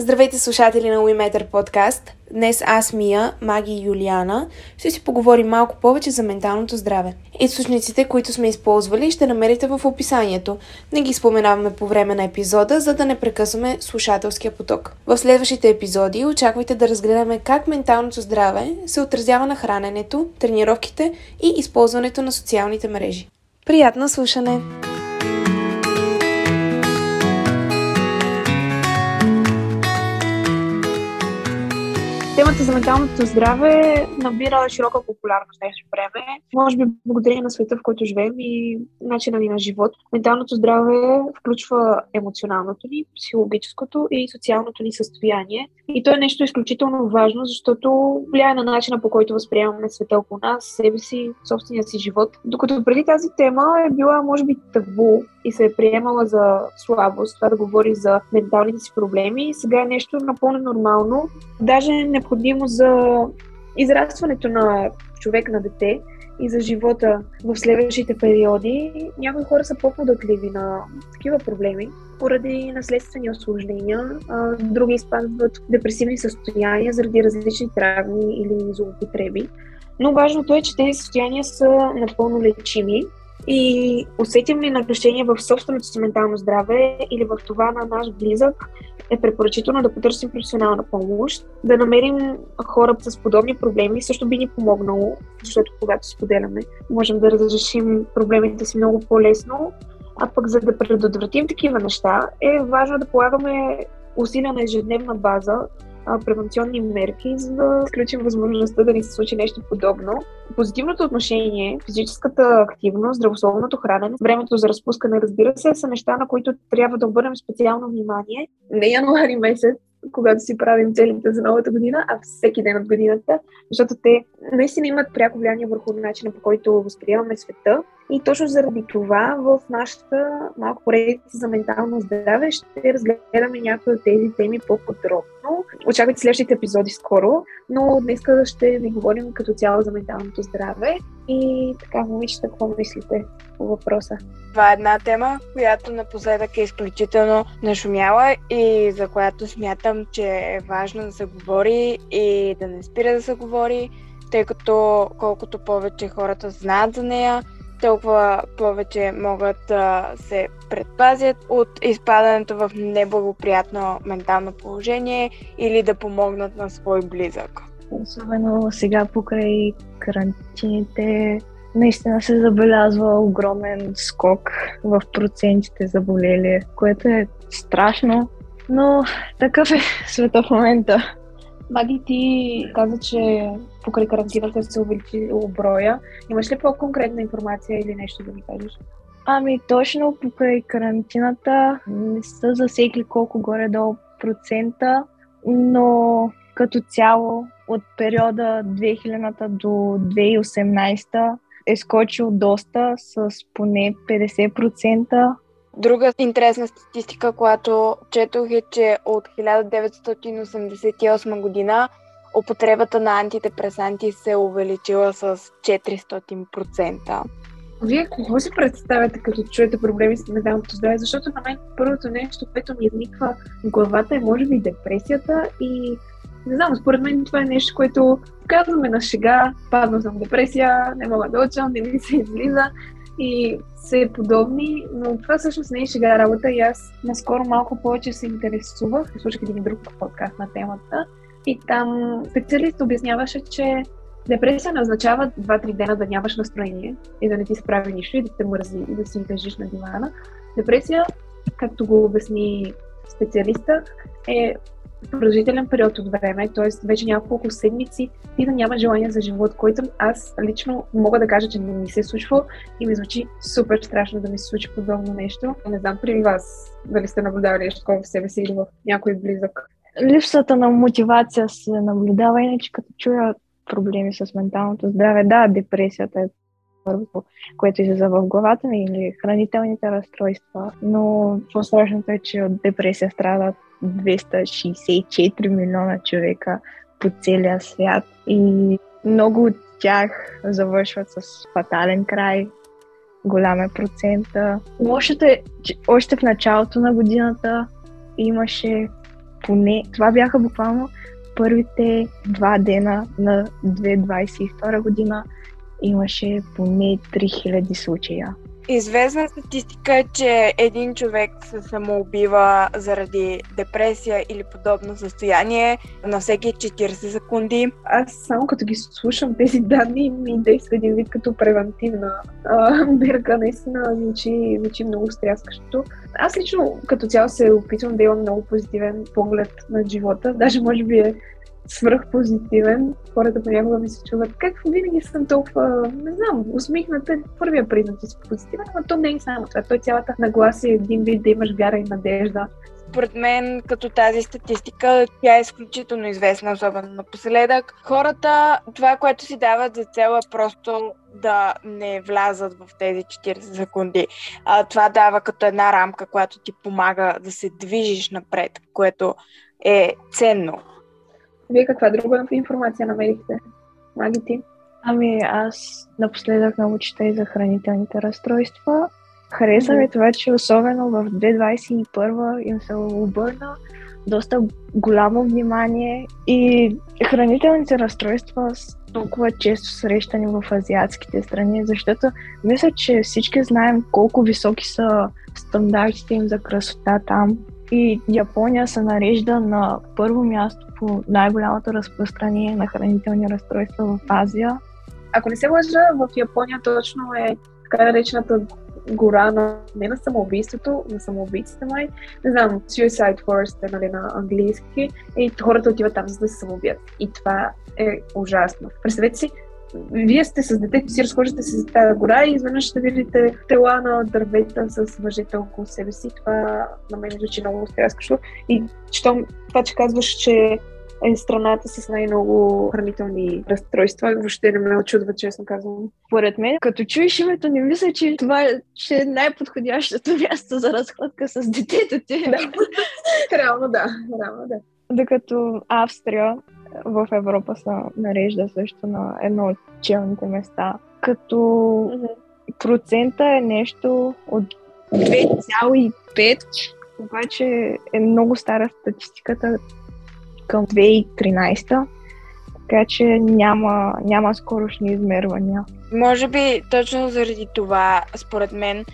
Здравейте слушатели на WeMeter подкаст. Днес аз, Мия, Маги и Юлиана ще си поговорим малко повече за менталното здраве. Източниците, които сме използвали, ще намерите в описанието. Не ги споменаваме по време на епизода, за да не прекъсваме слушателския поток. В следващите епизоди очаквайте да разгледаме как менталното здраве се отразява на храненето, тренировките и използването на социалните мрежи. Приятно слушане! Темата за менталното здраве набира широка популярност в днешно време. Може би благодарение на света, в който живеем и начина ни на живот. Менталното здраве включва емоционалното ни, психологическото и социалното ни състояние. И то е нещо изключително важно, защото влияе на начина по който възприемаме света около нас, себе си, собствения си живот. Докато преди тази тема е била, може би, табу и се е приемала за слабост, това да говори за менталните си проблеми, сега е нещо напълно нормално. Даже не необходимо за израстването на човек, на дете и за живота в следващите периоди. Някои хора са по-податливи на такива проблеми поради наследствени осложнения, други изпадат в депресивни състояния заради различни травми или злоупотреби. Но важното е, че тези състояния са напълно лечими и усетим ли нарушение в собственото си ментално здраве или в това на наш близък, е препоръчително да потърсим професионална помощ, да намерим хора с подобни проблеми, също би ни помогнало, защото когато споделяме, можем да разрешим проблемите си много по-лесно, а пък за да предотвратим такива неща, е важно да полагаме усилия на ежедневна база, превенционни мерки, за да изключим възможността да ни се случи нещо подобно. Позитивното отношение, физическата активност, здравословното хранене, времето за разпускане, разбира се, са неща, на които трябва да обърнем специално внимание. Не януари месец, когато си правим целите за новата година, а всеки ден от годината, защото те наистина имат пряко влияние върху начина по който възприемаме света. И точно заради това в нашата малко поредица за ментално здраве ще разгледаме някои от тези теми по-подробно. Очаквайте следващите епизоди скоро, но днес ще ви говорим като цяло за менталното здраве. И така, момичета, какво мислите по въпроса? Това е една тема, която напоследък е изключително нашумяла и за която смятам, че е важно да се говори и да не спира да се говори, тъй като колкото повече хората знаят за нея, толкова повече могат да се предпазят от изпадането в неблагоприятно ментално положение или да помогнат на свой близък. Особено сега покрай карантините, наистина се забелязва огромен скок в процентите заболели, което е страшно, но такъв е света в момента. Маги, ти каза, че покрай карантината се увеличи броя. Имаш ли по-конкретна информация или нещо да ми кажеш? Ами точно покрай карантината не са засекли колко горе-долу процента, но като цяло от периода 2000 до 2018 е скочил доста с поне 50%. Друга интересна статистика, която четох е, че от 1988 година употребата на антидепресанти се е увеличила с 400%. Вие какво си представяте, като чуете проблеми с менталното здраве? Защото на мен първото нещо, което ми изниква в главата е може би депресията и не знам, според мен това е нещо, което казваме на шега, падна съм депресия, не мога да учам, не ми се излиза и все подобни, но това всъщност не е шега работа и аз наскоро малко повече се интересувах, слушах един друг подкаст на темата и там специалист обясняваше, че депресия не означава 2-3 дена да нямаш настроение и да не ти се прави нищо и да те мързи и да си лежиш на дивана. Депресия, както го обясни специалиста, е продължителен период от време, т.е. вече няколко седмици ти да няма желание за живот, който аз лично мога да кажа, че не ми се е случва и ми звучи супер страшно да ми се случи подобно нещо. Не знам при вас дали сте наблюдавали нещо такова в себе си или в някой близък. Липсата на мотивация се наблюдава, иначе като чуя проблеми с менталното здраве, да, депресията е първо, което излиза в главата ми или хранителните разстройства. Но по-страшното е, че от депресия страдат 264 милиона човека по целия свят и много от тях завършват с фатален край. Голям е процента. Лошото е, че още в началото на годината имаше поне, това бяха буквално първите два дена на 2022 година имаше поне 3000 случая. Известна статистика е, че един човек се самоубива заради депресия или подобно състояние на всеки 40 секунди. Аз само като ги слушам тези данни ми действа един вид като превентивна а, мерка. Наистина звучи, звучи много стряскащо. Аз лично като цяло се опитвам да имам много позитивен поглед на живота. Даже може би е свръхпозитивен. Хората понякога ми се чуват как винаги съм толкова, не знам, усмихната. Първия признак, че си позитивен, но то не е само това. Той цялата нагласа е един вид да имаш вяра и надежда. Според мен, като тази статистика, тя е изключително известна, особено напоследък. Хората, това, което си дават за цел е просто да не влязат в тези 40 секунди. А, това дава като една рамка, която ти помага да се движиш напред, което е ценно. Вие каква друга информация намерихте? Маги ти? Ами аз напоследък много чета и за хранителните разстройства. Хареса ми това, че особено в 2021 им се обърна доста голямо внимание и хранителните разстройства са толкова често срещани в азиатските страни, защото мисля, че всички знаем колко високи са стандартите им за красота там и Япония се нарежда на първо място по най-голямото разпространение на хранителни разстройства в Азия. Ако не се лъжа, в Япония точно е така наречената гора на, не на самоубийството, на самоубийците май, не знам, Suicide Forest е нали, на английски и хората отиват там за да се самоубият. И това е ужасно. Представете си, вие сте с детето си, разхождате се за тази гора и изведнъж ще видите тела на дървета с въжета около себе си. Това на мен звучи много стряскащо. И щом това, че казваш, че е страната с най-много хранителни разстройства. Въобще не ме очудва, честно казвам. Поред мен, като чуеш името, не мисля, че това ще е най-подходящото място за разходка с детето ти. Да. Реално да. Реално да. Докато Австрия в Европа се нарежда също на едно от челните места. Като mm-hmm. процента е нещо от 2,5, обаче е много стара статистиката към 2013 така че няма, няма скорошни измервания. Може би точно заради това, според мен,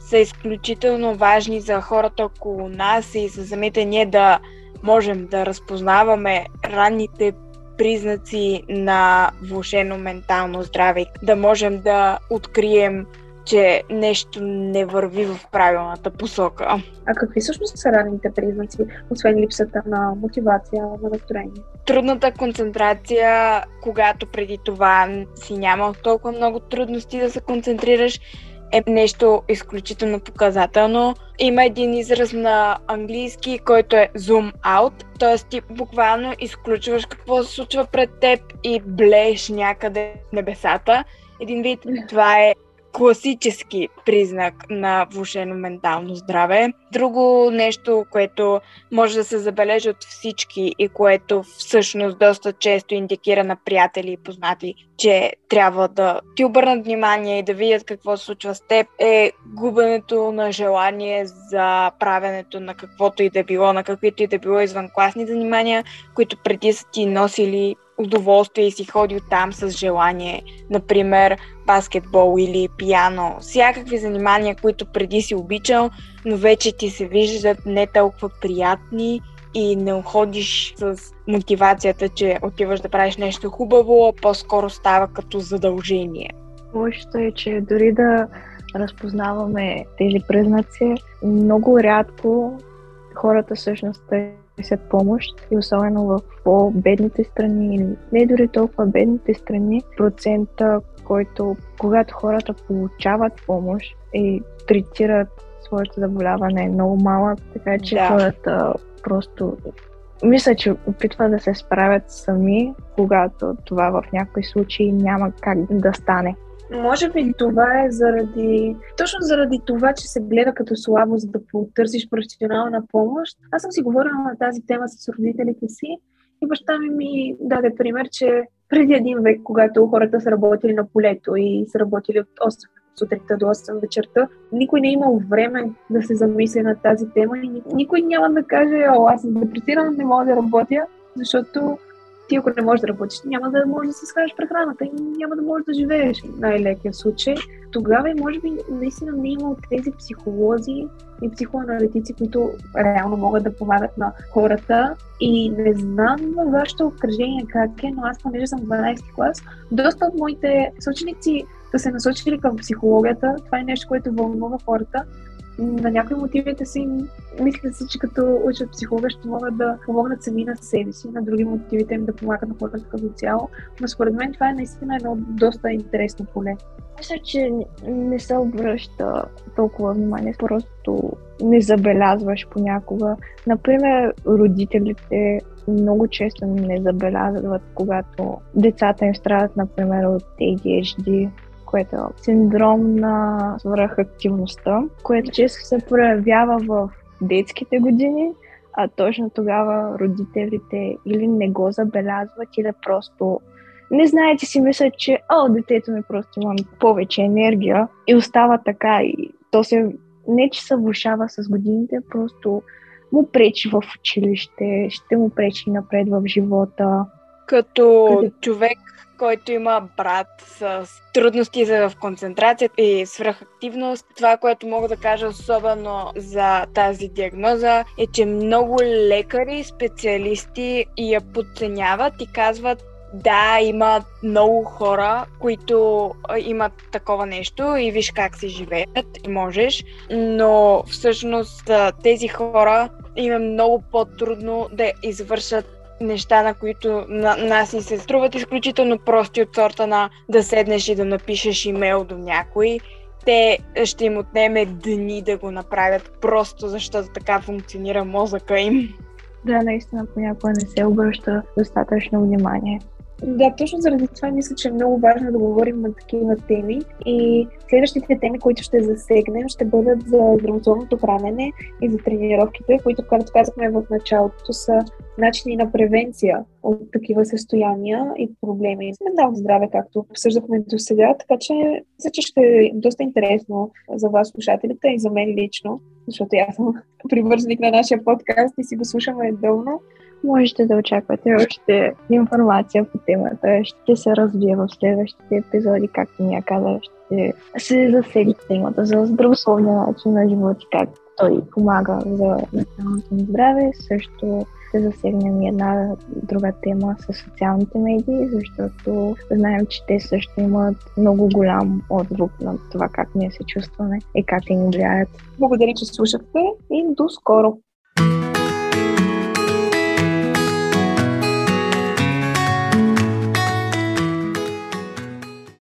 са изключително важни за хората около нас и за самите ние да можем да разпознаваме ранните признаци на влушено ментално здраве, да можем да открием че нещо не върви в правилната посока. А какви всъщност са ранните признаци, освен липсата на мотивация, на настроение? Трудната концентрация, когато преди това си нямал толкова много трудности да се концентрираш, е нещо изключително показателно. Има един израз на английски, който е zoom out, т.е. ти буквално изключваш какво се случва пред теб и блееш някъде в небесата. Един вид, това е класически признак на влушено ментално здраве. Друго нещо, което може да се забележи от всички и което всъщност доста често индикира на приятели и познати, че трябва да ти обърнат внимание и да видят какво се случва с теб, е губенето на желание за правенето на каквото и да било, на каквито и да било извънкласни занимания, които преди са ти носили удоволствие и си ходил там с желание. Например, баскетбол или пиано. Всякакви занимания, които преди си обичал, но вече ти се виждат не толкова приятни и не уходиш с мотивацията, че отиваш да правиш нещо хубаво, а по-скоро става като задължение. Лошото е, че дори да разпознаваме тези признаци, много рядко хората всъщност търсят помощ и особено в по-бедните страни или не дори толкова бедните страни, процента, който когато хората получават помощ и третират своето заболяване е много малък, така че да. хората просто мисля, че опитват да се справят сами, когато това в някои случаи няма как да стане. Може би това е заради... Точно заради това, че се гледа като слабо, за да потърсиш професионална помощ. Аз съм си говорила на тази тема с родителите си и баща ми ми даде пример, че преди един век, когато хората са работили на полето и са работили от 8 сутринта до 8 вечерта. Никой не е имал време да се замисли на тази тема и никой няма да каже, о, аз съм депресиран, не мога да работя, защото ти ако не можеш да работиш, няма да можеш да се схванеш прехраната и няма да можеш да живееш. Най-лекия случай. Тогава и може би наистина не е имало тези психолози и психоаналитици, които реално могат да помагат на хората. И не знам във вашето обкръжение как е, но аз понеже съм 12 клас, доста от моите съученици да се насочили към психологията. Това е нещо, което вълнува хората на някои мотивите си, мисля си, че като учат психолога ще могат да помогнат сами на себе си, на други мотивите им да помагат на хората като цяло. Но според мен това е наистина едно доста интересно поле. Мисля, че не се обръща толкова внимание, просто не забелязваш понякога. Например, родителите много често не забелязват, когато децата им страдат, например, от ADHD което е синдром на свръхактивността, което често се проявява в детските години, а точно тогава родителите или не го забелязват, или просто не знаете си мислят, че о, детето ми просто има повече енергия и остава така и то се не, че се влушава с годините, просто му пречи в училище, ще му пречи напред в живота. Като Къде... човек, който има брат с трудности за в концентрацията и свръхактивност. Това, което мога да кажа особено за тази диагноза е, че много лекари, специалисти я подценяват и казват да, има много хора, които имат такова нещо и виж как се живеят и можеш, но всъщност тези хора им е много по-трудно да извършат неща, на които на нас ни се струват изключително прости от сорта на да седнеш и да напишеш имейл до някой. Те ще им отнеме дни да го направят, просто защото така функционира мозъка им. Да, наистина понякога не се обръща достатъчно внимание. Да, точно заради това мисля, че е много важно да говорим на такива теми и следващите теми, които ще засегнем, ще бъдат за здравословното хранене и за тренировките, които, както казахме в началото, са начини на превенция от такива състояния и проблеми с ментално здраве, както обсъждахме до сега. Така че мисля, че ще е доста интересно за вас, слушателите, и за мен лично, защото аз съм привърженик на нашия подкаст и си го слушаме редовно можете да очаквате още информация по темата. Ще се развие в следващите епизоди, както я каза, ще се засегне темата за здравословния начин на живот и как той помага за менталното здраве. Също ще засегнем една друга тема с социалните медии, защото знаем, че те също имат много голям отзвук на това как ние се чувстваме и как ни влияят. Благодаря, че слушахте и до скоро!